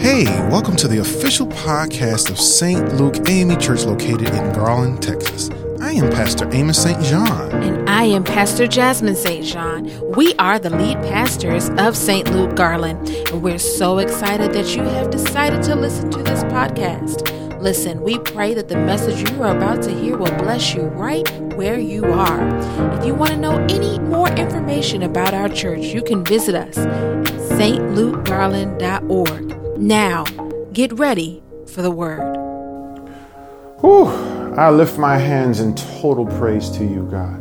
Hey, welcome to the official podcast of St. Luke AME Church located in Garland, Texas. I am Pastor Amos St. John. And I am Pastor Jasmine St. John. We are the lead pastors of St. Luke Garland, and we're so excited that you have decided to listen to this podcast. Listen, we pray that the message you are about to hear will bless you right where you are. If you want to know any more information about our church, you can visit us at stlukegarland.org. Now, get ready for the word. Whew, I lift my hands in total praise to you, God.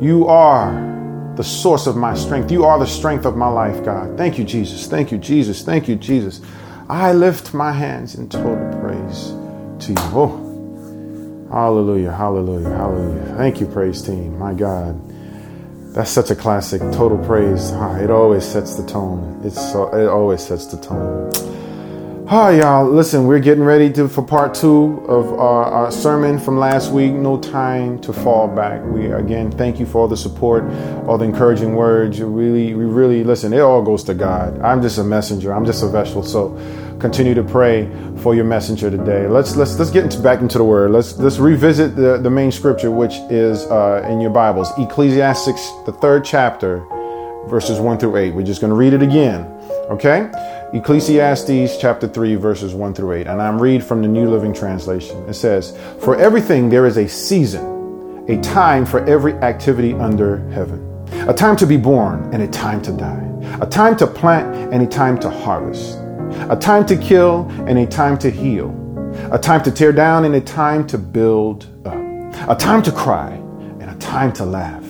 You are the source of my strength. You are the strength of my life, God. Thank you, Jesus. Thank you, Jesus. Thank you, Jesus. I lift my hands in total praise to you. Oh, hallelujah, hallelujah, hallelujah. Thank you, praise team. My God. That's such a classic. Total praise. Ah, it always sets the tone. It's it always sets the tone. Hi, y'all. Listen, we're getting ready to, for part two of our, our, sermon from last week. No time to fall back. We again thank you for all the support, all the encouraging words. You really, we really listen. It all goes to God. I'm just a messenger. I'm just a vessel. So continue to pray for your messenger today. Let's let's let's get into, back into the word. Let's let's revisit the, the main scripture, which is uh, in your Bibles, Ecclesiastes, the third chapter, verses one through eight. We're just going to read it again. Okay. Ecclesiastes chapter 3, verses 1 through 8, and I'm read from the New Living Translation. It says, For everything there is a season, a time for every activity under heaven, a time to be born and a time to die, a time to plant and a time to harvest, a time to kill and a time to heal, a time to tear down and a time to build up, a time to cry and a time to laugh,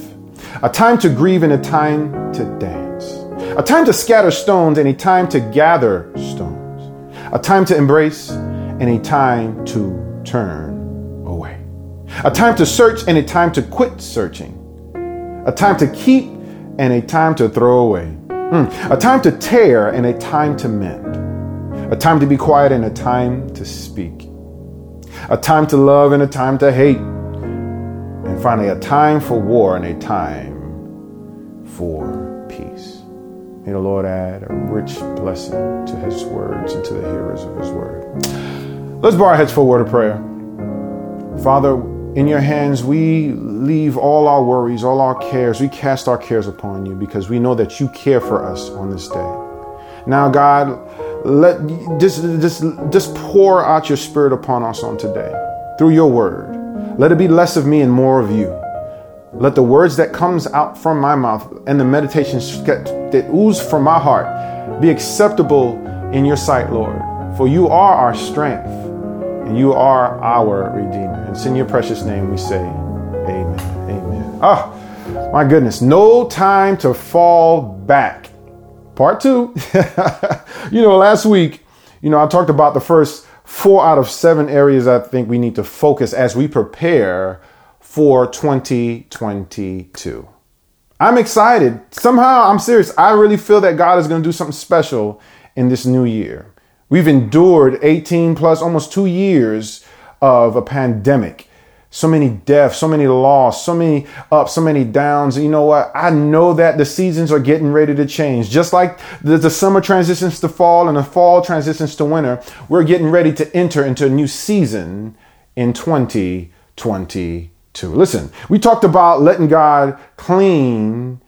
a time to grieve and a time to dance a time to scatter stones and a time to gather stones, a time to embrace and a time to turn away, a time to search and a time to quit searching, a time to keep and a time to throw away, mm. a time to tear and a time to mend, a time to be quiet and a time to speak, a time to love and a time to hate, and finally a time for war and a time for peace. May the Lord add a rich blessing to his words and to the hearers of his word. Let's bow our heads for a word of prayer. Father, in your hands we leave all our worries, all our cares. We cast our cares upon you because we know that you care for us on this day. Now, God, let just, just, just pour out your spirit upon us on today through your word. Let it be less of me and more of you. Let the words that comes out from my mouth and the meditations that ooze from my heart be acceptable in your sight, Lord. For you are our strength and you are our Redeemer. And in your precious name we say, Amen. Amen. Ah, oh, my goodness. No time to fall back. Part two. you know, last week, you know, I talked about the first four out of seven areas I think we need to focus as we prepare for 2022. I'm excited. Somehow, I'm serious. I really feel that God is going to do something special in this new year. We've endured 18 plus, almost two years of a pandemic. So many deaths, so many loss, so many ups, so many downs. You know what? I know that the seasons are getting ready to change. Just like the, the summer transitions to fall and the fall transitions to winter, we're getting ready to enter into a new season in 2022 to. Listen, we talked about letting God clean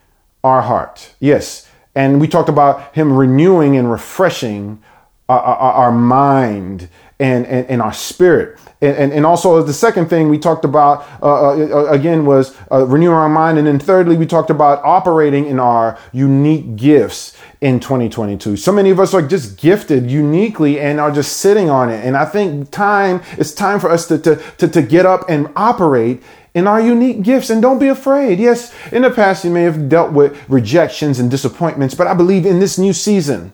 our heart. Yes. And we talked about Him renewing and refreshing our, our, our mind and, and, and, our spirit. And, and, and, also, the second thing we talked about uh, uh, again was uh, renewing our mind. And then, thirdly, we talked about operating in our unique gifts in 2022. So many of us are just gifted uniquely and are just sitting on it. And I think time, it's time for us to, to, to, to get up and operate in our unique gifts and don't be afraid. Yes, in the past you may have dealt with rejections and disappointments, but I believe in this new season,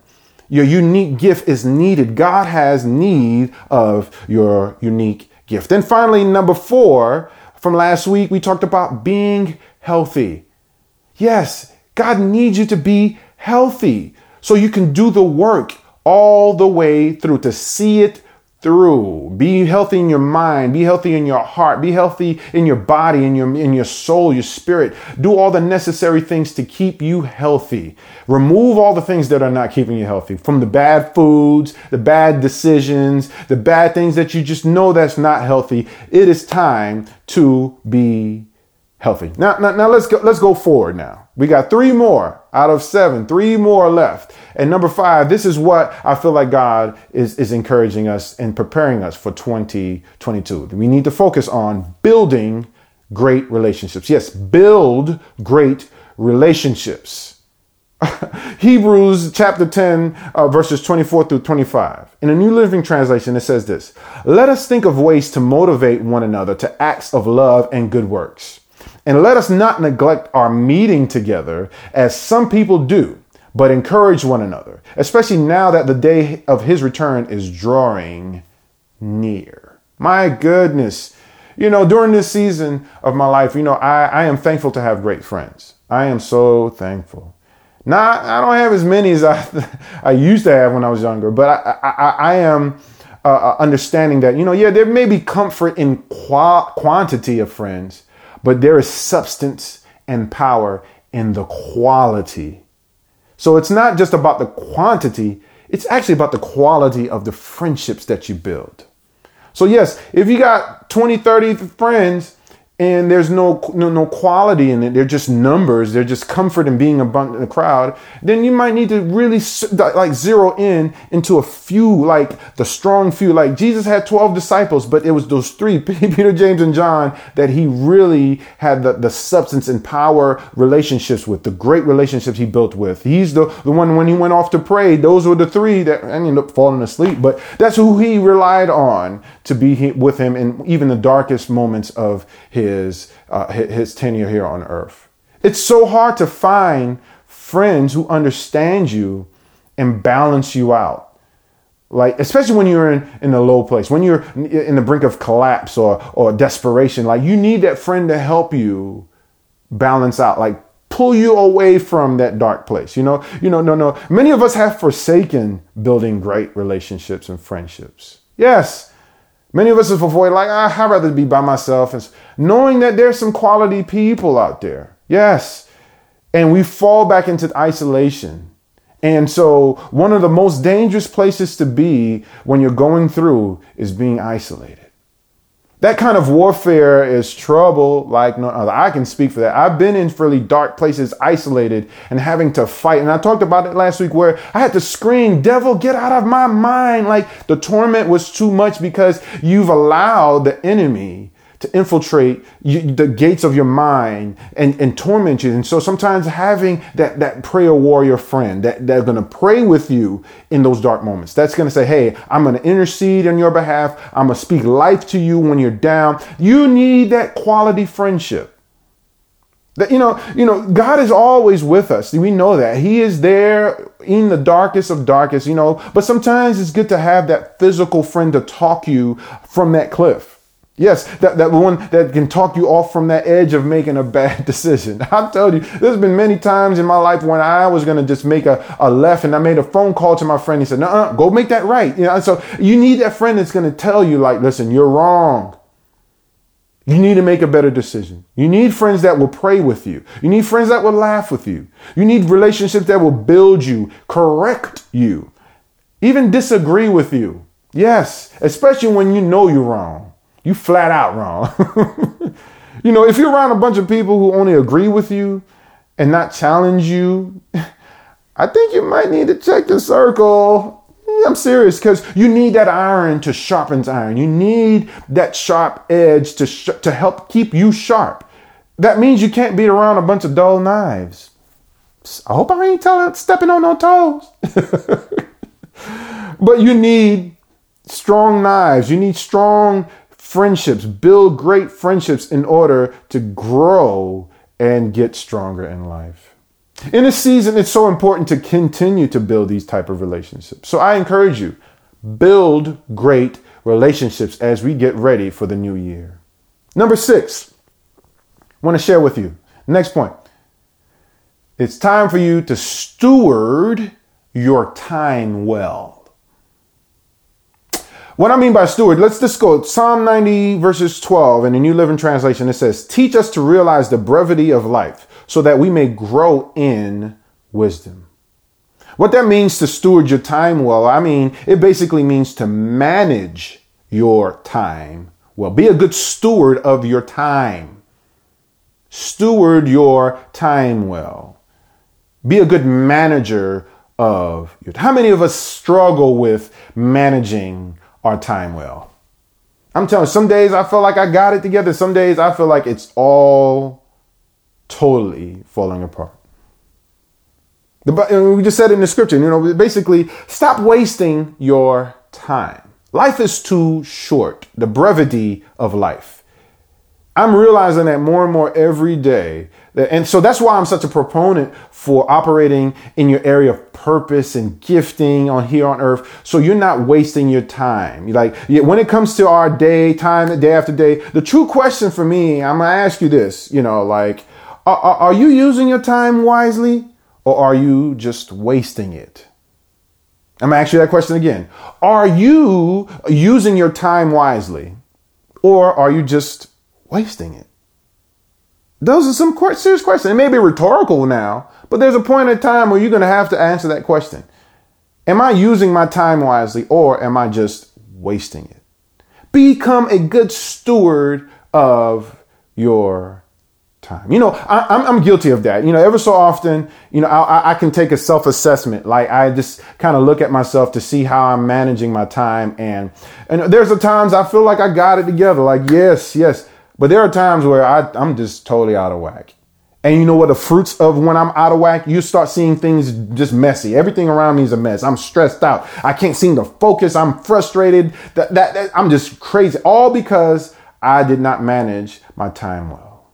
your unique gift is needed. God has need of your unique gift. And finally, number four from last week, we talked about being healthy. Yes, God needs you to be healthy so you can do the work all the way through, to see it through. Be healthy in your mind, be healthy in your heart, be healthy in your body, in your in your soul, your spirit. Do all the necessary things to keep you healthy. Remove all the things that are not keeping you healthy from the bad foods, the bad decisions, the bad things that you just know that's not healthy. It is time to be healthy. Now, now, now let's go, let's go forward now. We got three more out of seven, three more left. And number five, this is what I feel like God is, is encouraging us and preparing us for 2022. We need to focus on building great relationships. Yes, build great relationships. Hebrews chapter 10, uh, verses 24 through 25. In a New Living Translation, it says this Let us think of ways to motivate one another to acts of love and good works. And let us not neglect our meeting together as some people do, but encourage one another, especially now that the day of his return is drawing near. My goodness. You know, during this season of my life, you know, I, I am thankful to have great friends. I am so thankful. Now, I don't have as many as I, I used to have when I was younger, but I, I, I am uh, uh, understanding that, you know, yeah, there may be comfort in qua- quantity of friends, but there is substance and power in the quality. So it's not just about the quantity, it's actually about the quality of the friendships that you build. So, yes, if you got 20, 30 friends, and there's no, no no quality in it. They're just numbers. They're just comfort in being abundant in the crowd. Then you might need to really like zero in into a few, like the strong few. Like Jesus had twelve disciples, but it was those three, Peter, James, and John, that he really had the, the substance and power relationships with. The great relationships he built with. He's the the one when he went off to pray. Those were the three that ended up falling asleep. But that's who he relied on to be with him in even the darkest moments of his, uh, his tenure here on earth. It's so hard to find friends who understand you and balance you out. Like, especially when you're in, in a low place, when you're in the brink of collapse or, or desperation, like you need that friend to help you balance out, like pull you away from that dark place. You know, you know, no, no. Many of us have forsaken building great relationships and friendships. Yes, Many of us have avoided, like, ah, I'd rather be by myself, and knowing that there's some quality people out there. Yes. And we fall back into isolation. And so, one of the most dangerous places to be when you're going through is being isolated. That kind of warfare is trouble like no other. I can speak for that. I've been in really dark places, isolated, and having to fight. And I talked about it last week where I had to scream, Devil, get out of my mind. Like the torment was too much because you've allowed the enemy to infiltrate you, the gates of your mind and, and torment you. And so sometimes having that, that prayer warrior friend that, that's going to pray with you in those dark moments, that's going to say, Hey, I'm going to intercede on your behalf. I'm going to speak life to you when you're down. You need that quality friendship. That you know, you know, God is always with us. We know that He is there in the darkest of darkest. You know, but sometimes it's good to have that physical friend to talk you from that cliff. Yes, that, that one that can talk you off from that edge of making a bad decision. I tell you, there's been many times in my life when I was going to just make a, a left and I made a phone call to my friend. He said, no, go make that right. You know, so you need that friend that's going to tell you like, listen, you're wrong. You need to make a better decision. You need friends that will pray with you. You need friends that will laugh with you. You need relationships that will build you, correct you, even disagree with you. Yes, especially when you know you're wrong. You flat out wrong. you know, if you're around a bunch of people who only agree with you and not challenge you, I think you might need to check the circle. I'm serious because you need that iron to sharpen iron. You need that sharp edge to sh- to help keep you sharp. That means you can't be around a bunch of dull knives. I hope I ain't telling stepping on no toes. but you need strong knives. You need strong friendships, build great friendships in order to grow and get stronger in life. In this season, it's so important to continue to build these type of relationships. So I encourage you, build great relationships as we get ready for the new year. Number six, I want to share with you. Next point. It's time for you to steward your time well. What I mean by steward, let's just go Psalm 90 verses 12 in the New Living Translation. It says, teach us to realize the brevity of life so that we may grow in wisdom. What that means to steward your time well, I mean, it basically means to manage your time well. Be a good steward of your time. Steward your time well. Be a good manager of your time. How many of us struggle with managing our time well. I'm telling you, some days I feel like I got it together. Some days I feel like it's all totally falling apart. The, we just said in the scripture, you know, basically, stop wasting your time. Life is too short, the brevity of life. I'm realizing that more and more every day. And so that's why I'm such a proponent for operating in your area of purpose and gifting on here on earth. So you're not wasting your time. Like when it comes to our day, time, day after day, the true question for me, I'm going to ask you this, you know, like, are, are you using your time wisely or are you just wasting it? I'm going to ask you that question again. Are you using your time wisely or are you just wasting it? Those are some serious questions. It may be rhetorical now, but there's a point in time where you're going to have to answer that question. Am I using my time wisely or am I just wasting it? Become a good steward of your time. You know, I, am guilty of that. You know, ever so often, you know, I, I can take a self assessment. Like I just kind of look at myself to see how I'm managing my time. And, and there's a times I feel like I got it together. Like, yes, yes. But there are times where I, I'm just totally out of whack. And you know what? The fruits of when I'm out of whack, you start seeing things just messy. Everything around me is a mess. I'm stressed out. I can't seem to focus. I'm frustrated. That, that, that I'm just crazy. All because I did not manage my time well.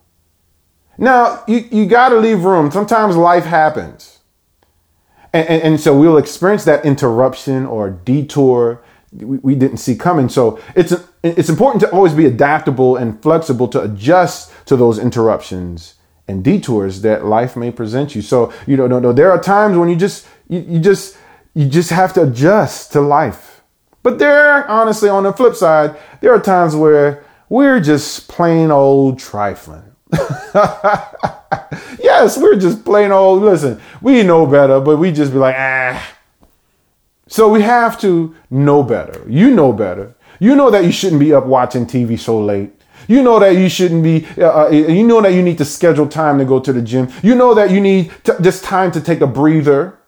Now, you, you got to leave room. Sometimes life happens. And, and, and, so we'll experience that interruption or detour we, we didn't see coming. So it's it's important to always be adaptable and flexible to adjust to those interruptions and detours that life may present you. So you know, no, no, there are times when you just you, you just you just have to adjust to life. But there, honestly, on the flip side, there are times where we're just plain old trifling. yes, we're just plain old. Listen, we know better, but we just be like, ah so we have to know better. You know better. You know that you shouldn't be up watching TV so late. You know that you shouldn't be, uh, uh, you know that you need to schedule time to go to the gym. You know that you need to, this time to take a breather.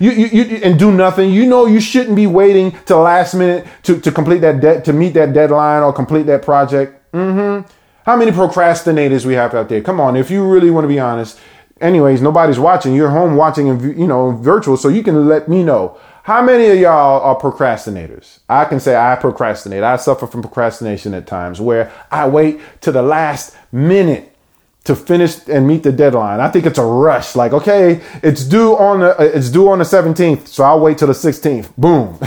You, you, you, and do nothing. You know you shouldn't be waiting till last minute to, to complete that debt, to meet that deadline or complete that project. Mm-hmm. How many procrastinators we have out there? Come on, if you really want to be honest. Anyways, nobody's watching. You're home watching, you know, virtual, so you can let me know how many of y'all are procrastinators? I can say I procrastinate. I suffer from procrastination at times where I wait to the last minute to finish and meet the deadline. I think it's a rush. Like, okay, it's due on the uh, it's due on the 17th, so I'll wait till the 16th. Boom.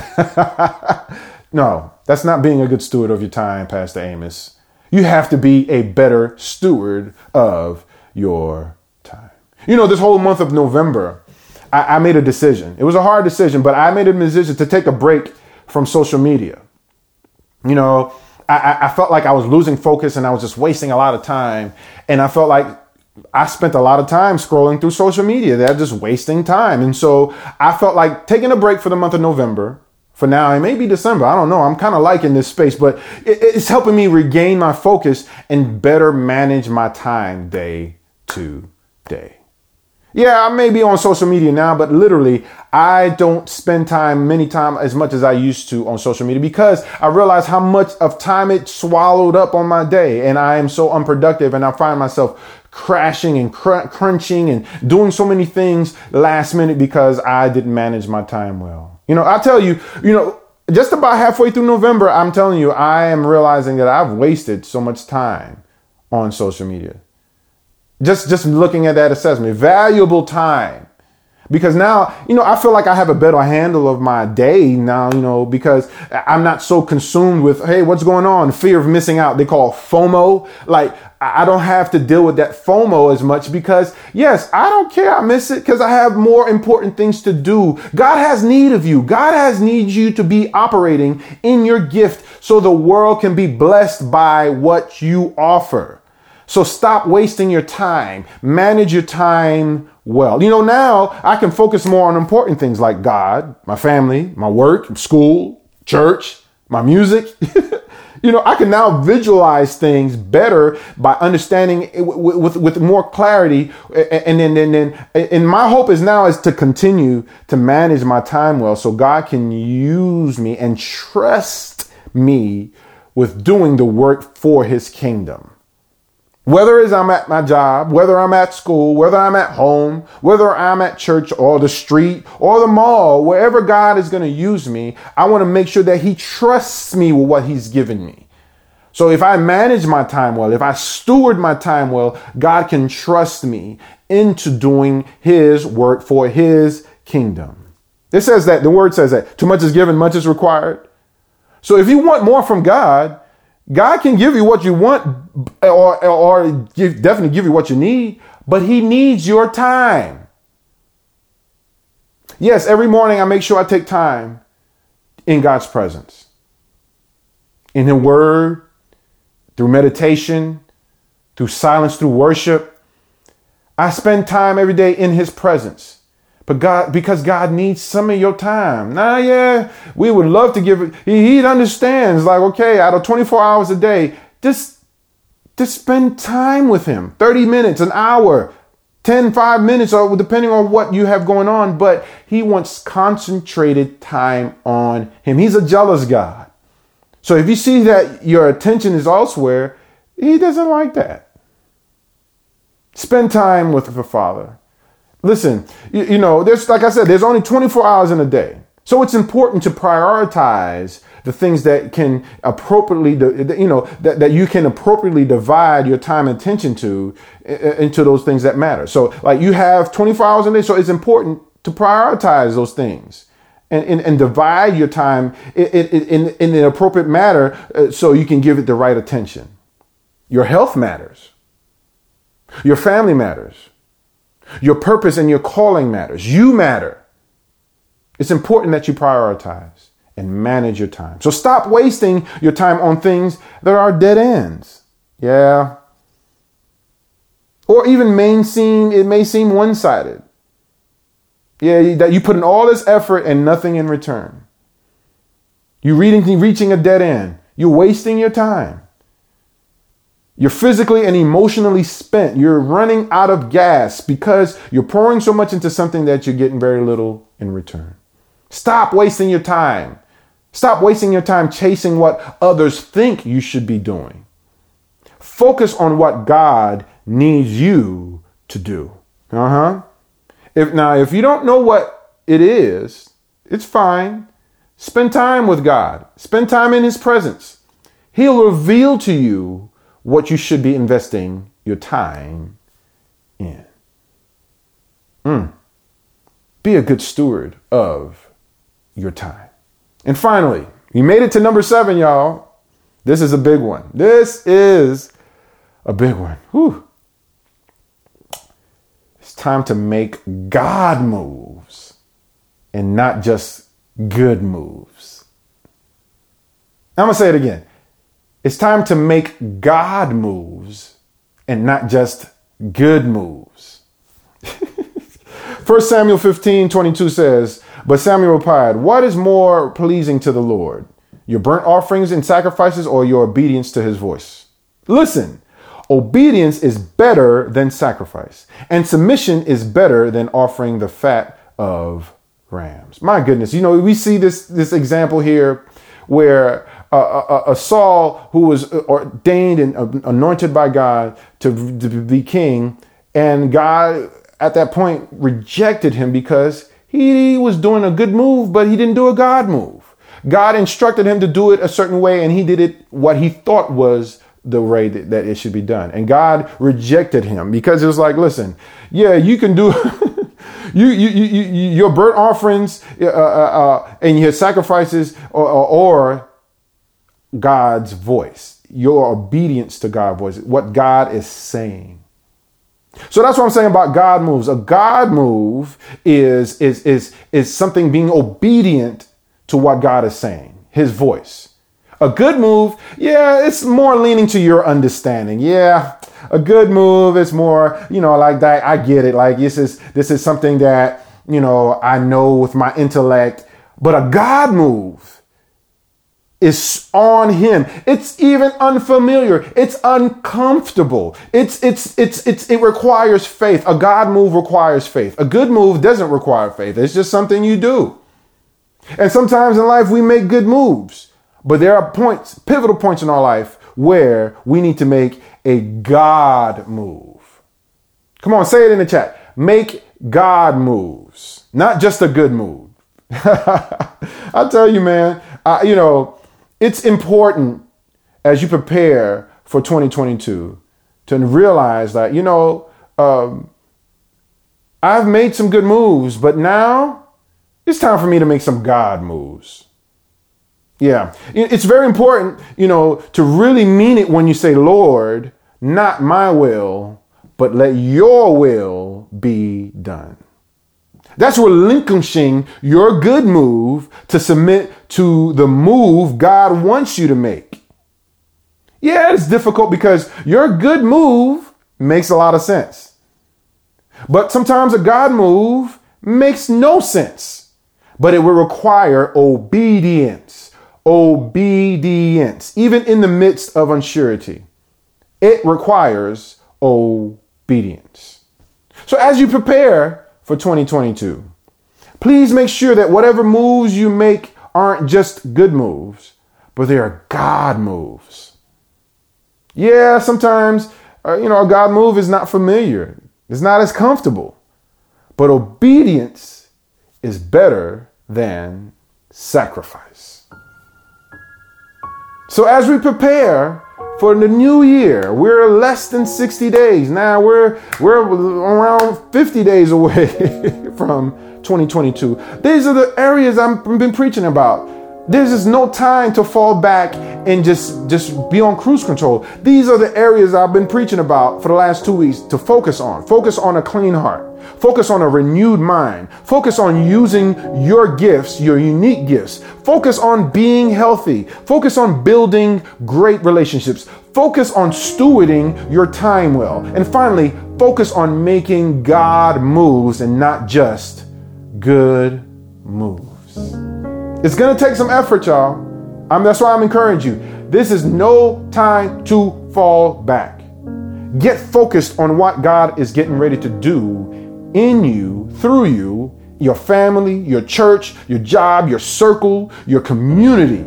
no, that's not being a good steward of your time, Pastor Amos. You have to be a better steward of your time. You know, this whole month of November, I, I made a decision. It was a hard decision, but I made a decision to take a break from social media. You know, I, I felt like I was losing focus and I was just wasting a lot of time. And I felt like I spent a lot of time scrolling through social media. They're just wasting time. And so I felt like taking a break for the month of November. For now, it may be December. I don't know. I'm kind of liking this space, but it, it's helping me regain my focus and better manage my time day to day. Yeah, I may be on social media now, but literally, I don't spend time many time as much as I used to on social media because I realize how much of time it swallowed up on my day, and I am so unproductive, and I find myself crashing and cr- crunching and doing so many things last minute because I didn't manage my time well. You know, I tell you, you know, just about halfway through November, I'm telling you, I am realizing that I've wasted so much time on social media. Just just looking at that assessment, valuable time. because now you know i feel like i have a better handle of my day now you know because i'm not so consumed with hey what's going on? Fear of missing out they call fomo. Like i don't have to deal with that fomo as much because yes i don't care i miss it because i have more important things to do. God has need of you. God has need you to be operating in your gift so the world can be blessed by what you offer so stop wasting your time manage your time well. You know, now I can focus more on important things like God, my family, my work, school, church, my music. you know, I can now visualize things better by understanding with, with, with more clarity. And then, then, then, and my hope is now is to continue to manage my time well so God can use me and trust me with doing the work for his kingdom. Whether as I'm at my job, whether I'm at school, whether I'm at home, whether I'm at church or the street or the mall, wherever God is going to use me, I want to make sure that He trusts me with what He's given me. So if I manage my time well, if I steward my time well, God can trust me into doing His work for His kingdom. It says that, the word says that too much is given, much is required. So if you want more from God, God can give you what you want or, or give, definitely give you what you need, but He needs your time. Yes, every morning I make sure I take time in God's presence, in His Word, through meditation, through silence, through worship. I spend time every day in His presence. But God, because God needs some of your time. Nah, yeah, we would love to give it. He, he understands, like, okay, out of 24 hours a day, just, just spend time with Him 30 minutes, an hour, 10, 5 minutes, or depending on what you have going on. But He wants concentrated time on Him. He's a jealous God. So if you see that your attention is elsewhere, He doesn't like that. Spend time with the Father. Listen, you, you know, there's, like I said, there's only 24 hours in a day. So it's important to prioritize the things that can appropriately, you know, that, that you can appropriately divide your time and attention to into those things that matter. So like you have 24 hours in a day. So it's important to prioritize those things and, and, and divide your time in, in, in an appropriate manner uh, so you can give it the right attention. Your health matters. Your family matters. Your purpose and your calling matters. You matter. It's important that you prioritize and manage your time. So stop wasting your time on things that are dead ends. Yeah. Or even main seem it may seem one-sided. Yeah, that you put in all this effort and nothing in return. You reading reaching a dead end. You're wasting your time. You're physically and emotionally spent. You're running out of gas because you're pouring so much into something that you're getting very little in return. Stop wasting your time. Stop wasting your time chasing what others think you should be doing. Focus on what God needs you to do. Uh huh. If now, if you don't know what it is, it's fine. Spend time with God. Spend time in His presence. He'll reveal to you what you should be investing your time in. Mm. Be a good steward of your time. And finally, we made it to number seven, y'all. This is a big one. This is a big one. Whew. It's time to make God moves and not just good moves. I'm going to say it again. It's time to make God moves and not just good moves. 1 Samuel 15 22 says, But Samuel replied, What is more pleasing to the Lord, your burnt offerings and sacrifices, or your obedience to his voice? Listen, obedience is better than sacrifice, and submission is better than offering the fat of rams. My goodness, you know, we see this, this example here where a, a, a, Saul who was ordained and anointed by God to, to be king, and God at that point rejected him because he was doing a good move, but he didn't do a God move. God instructed him to do it a certain way, and he did it what he thought was the way that, that it should be done. And God rejected him because it was like, listen, yeah, you can do you, you, you, you your burnt offerings uh, uh, uh, and your sacrifices, or, or, or God's voice, your obedience to God's voice, what God is saying. So that's what I'm saying about God moves. A God move is is is is something being obedient to what God is saying, His voice. A good move, yeah, it's more leaning to your understanding. Yeah, a good move is more, you know, like that. I get it. Like this is this is something that you know I know with my intellect. But a God move is on him. It's even unfamiliar. It's uncomfortable. It's it's it's it's it requires faith. A God move requires faith. A good move doesn't require faith. It's just something you do. And sometimes in life we make good moves, but there are points, pivotal points in our life where we need to make a God move. Come on, say it in the chat. Make God moves, not just a good move. I tell you, man, uh, you know, it's important as you prepare for 2022 to realize that, you know, um, I've made some good moves, but now it's time for me to make some God moves. Yeah, it's very important, you know, to really mean it when you say, Lord, not my will, but let your will be done. That's relinquishing your good move to submit to the move God wants you to make. Yeah, it's difficult because your good move makes a lot of sense. But sometimes a God move makes no sense, but it will require obedience. Obedience, even in the midst of unsurety. It requires obedience. So as you prepare for 2022. Please make sure that whatever moves you make aren't just good moves, but they are God moves. Yeah, sometimes, uh, you know, a God move is not familiar, it's not as comfortable, but obedience is better than sacrifice. So as we prepare for the new year. We're less than 60 days. Now we're we're around 50 days away from 2022. These are the areas I've been preaching about. There's just no time to fall back and just just be on cruise control. These are the areas I've been preaching about for the last 2 weeks to focus on. Focus on a clean heart. Focus on a renewed mind. Focus on using your gifts, your unique gifts. Focus on being healthy. Focus on building great relationships. Focus on stewarding your time well. And finally, focus on making God moves and not just good moves. It's going to take some effort, y'all. I'm, that's why I'm encouraging you. This is no time to fall back. Get focused on what God is getting ready to do in you, through you, your family, your church, your job, your circle, your community.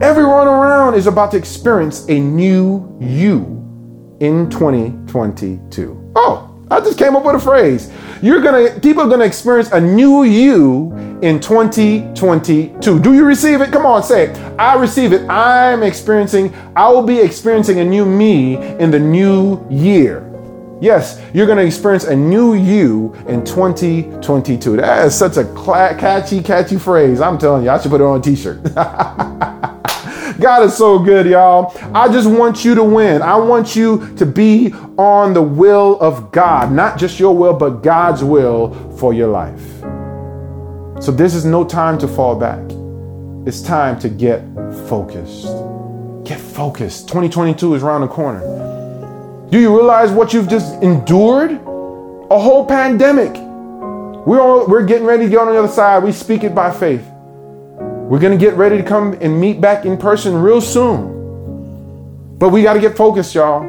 Everyone around is about to experience a new you in 2022. Oh, I just came up with a phrase. You're gonna, people are gonna experience a new you in 2022. Do you receive it? Come on, say it. I receive it. I'm experiencing, I will be experiencing a new me in the new year. Yes, you're going to experience a new you in 2022. That is such a catchy, catchy phrase. I'm telling you, I should put it on a t shirt. God is so good, y'all. I just want you to win. I want you to be on the will of God, not just your will, but God's will for your life. So, this is no time to fall back. It's time to get focused. Get focused. 2022 is around the corner. Do you realize what you've just endured? A whole pandemic. We're all, we're getting ready to get on the other side. We speak it by faith. We're going to get ready to come and meet back in person real soon. But we got to get focused, y'all.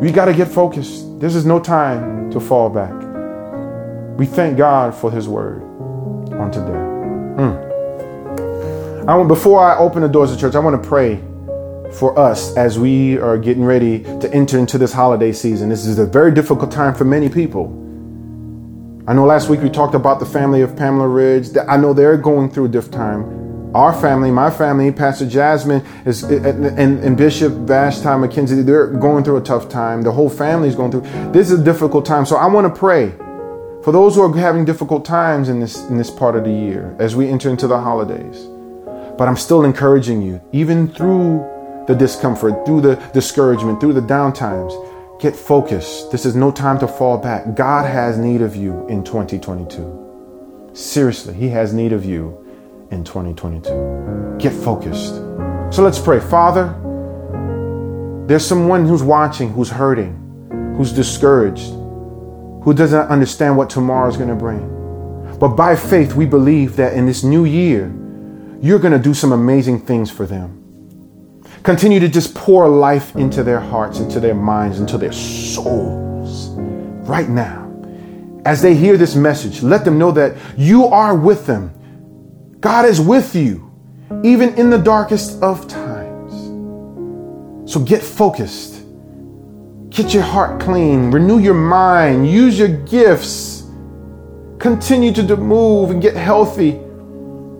We got to get focused. This is no time to fall back. We thank God for His word on today. Mm. I want, before I open the doors of church, I want to pray for us as we are getting ready to enter into this holiday season. This is a very difficult time for many people. I know last week we talked about the family of Pamela Ridge. I know they're going through a difficult time. Our family, my family, Pastor Jasmine is, and, and Bishop Vashti McKenzie, they're going through a tough time. The whole family is going through. This is a difficult time. So I want to pray For those who are having difficult times in this, in this part of the year as we enter into the holidays. But I'm still encouraging you, even through the discomfort, through the discouragement, through the downtimes, get focused. This is no time to fall back. God has need of you in 2022. Seriously, He has need of you in 2022. Get focused. So let's pray. Father, there's someone who's watching, who's hurting, who's discouraged, who doesn't understand what tomorrow is going to bring. But by faith, we believe that in this new year, you're going to do some amazing things for them. Continue to just pour life into their hearts, into their minds, into their souls right now. As they hear this message, let them know that you are with them. God is with you, even in the darkest of times. So get focused. Get your heart clean. Renew your mind. Use your gifts. Continue to move and get healthy.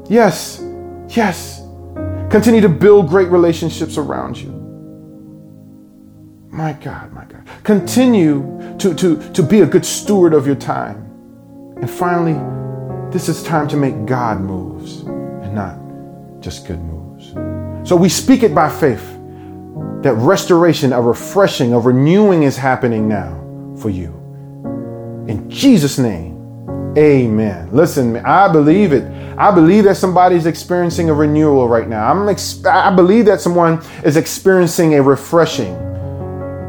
Yes, yes. Continue to build great relationships around you. My God, my God. Continue to, to, to be a good steward of your time. And finally, this is time to make God moves and not just good moves. So we speak it by faith that restoration, a refreshing, a renewing is happening now for you. In Jesus' name, amen. Listen, I believe it. I believe that somebody's experiencing a renewal right now. I'm ex- I believe that someone is experiencing a refreshing.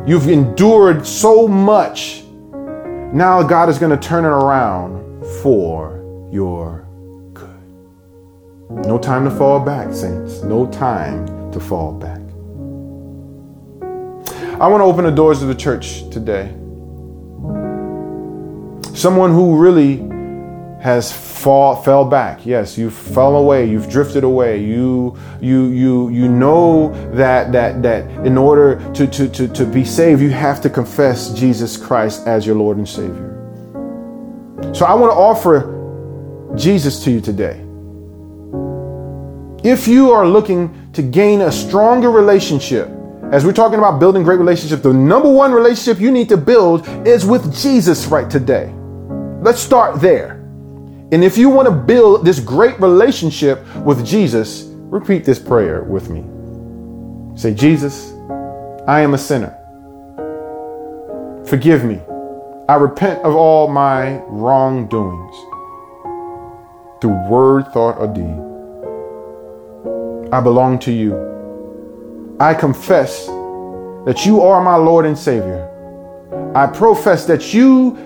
You've endured so much. Now God is going to turn it around for your good. No time to fall back, saints. No time to fall back. I want to open the doors of the church today. Someone who really has fall fell back. Yes, you fell away, you've drifted away. You you you you know that that that in order to to to, to be saved, you have to confess Jesus Christ as your Lord and Savior. So I want to offer Jesus to you today. If you are looking to gain a stronger relationship as we're talking about building great relationships, the number one relationship you need to build is with Jesus right today. Let's start there. And if you want to build this great relationship with Jesus, repeat this prayer with me. Say, Jesus, I am a sinner. Forgive me. I repent of all my wrongdoings through word, thought, or deed. I belong to you. I confess that you are my Lord and Savior. I profess that you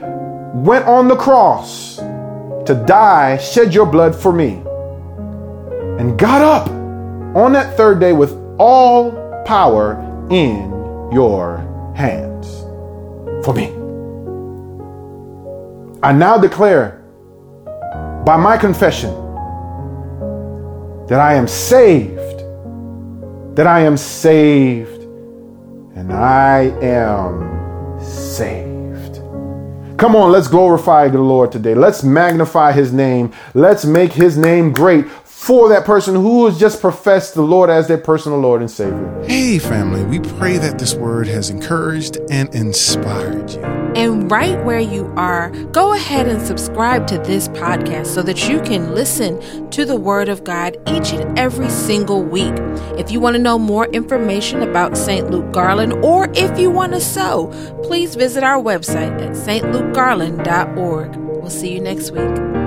went on the cross to die, shed your blood for me, and got up on that third day with all power in your hands for me. I now declare by my confession that I am saved that I am saved and I am saved. Come on, let's glorify the Lord today. Let's magnify his name. Let's make his name great for that person who has just professed the Lord as their personal Lord and Savior. Hey, family, we pray that this word has encouraged and inspired you. And right where you are, go ahead and subscribe to this podcast so that you can listen to the Word of God each and every single week. If you want to know more information about St. Luke Garland or if you want to sow, please visit our website at stlukegarland.org. We'll see you next week.